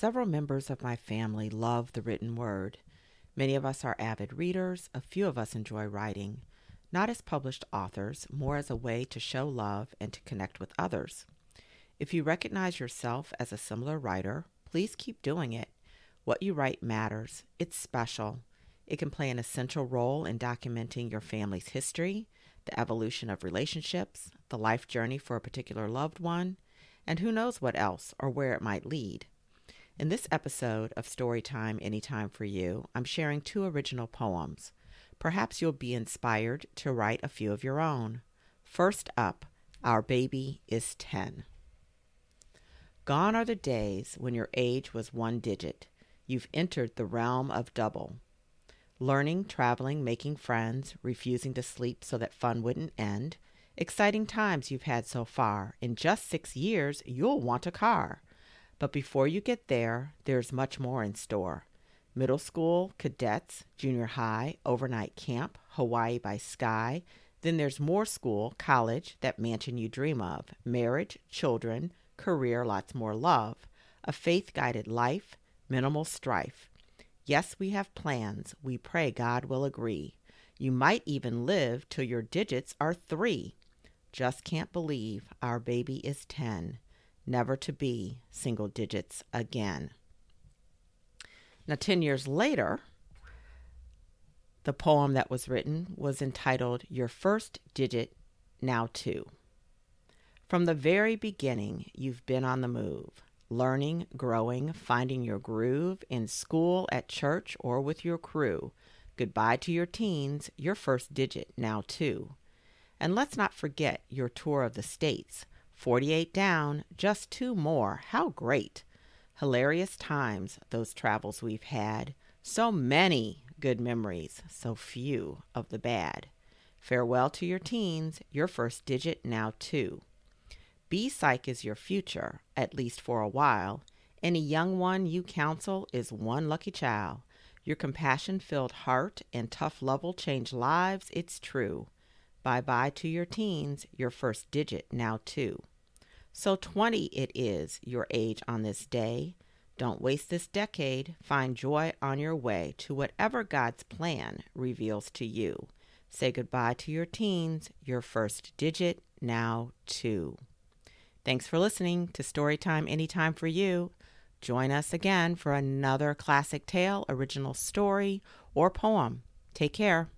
Several members of my family love the written word. Many of us are avid readers, a few of us enjoy writing, not as published authors, more as a way to show love and to connect with others. If you recognize yourself as a similar writer, please keep doing it. What you write matters, it's special. It can play an essential role in documenting your family's history, the evolution of relationships, the life journey for a particular loved one, and who knows what else or where it might lead. In this episode of Storytime Anytime for You, I'm sharing two original poems. Perhaps you'll be inspired to write a few of your own. First up, Our Baby is 10. Gone are the days when your age was one digit. You've entered the realm of double. Learning, traveling, making friends, refusing to sleep so that fun wouldn't end. Exciting times you've had so far. In just six years, you'll want a car. But before you get there, there's much more in store. Middle school, cadets, junior high, overnight camp, Hawaii by sky. Then there's more school, college, that mansion you dream of, marriage, children, career, lots more love, a faith guided life, minimal strife. Yes, we have plans. We pray God will agree. You might even live till your digits are three. Just can't believe our baby is 10 never to be single digits again. Now, 10 years later, the poem that was written was entitled Your First Digit, Now Two. From the very beginning, you've been on the move, learning, growing, finding your groove in school, at church, or with your crew. Goodbye to your teens, your first digit, now two. And let's not forget your tour of the states, 48 down, just two more. How great! Hilarious times, those travels we've had. So many good memories, so few of the bad. Farewell to your teens, your first digit now two. B Psych is your future, at least for a while. Any young one you counsel is one lucky child. Your compassion filled heart and tough love will change lives, it's true. Bye bye to your teens, your first digit now two. So 20 it is, your age on this day. Don't waste this decade. Find joy on your way to whatever God's plan reveals to you. Say goodbye to your teens, your first digit, now two. Thanks for listening to Storytime Anytime for You. Join us again for another classic tale, original story, or poem. Take care.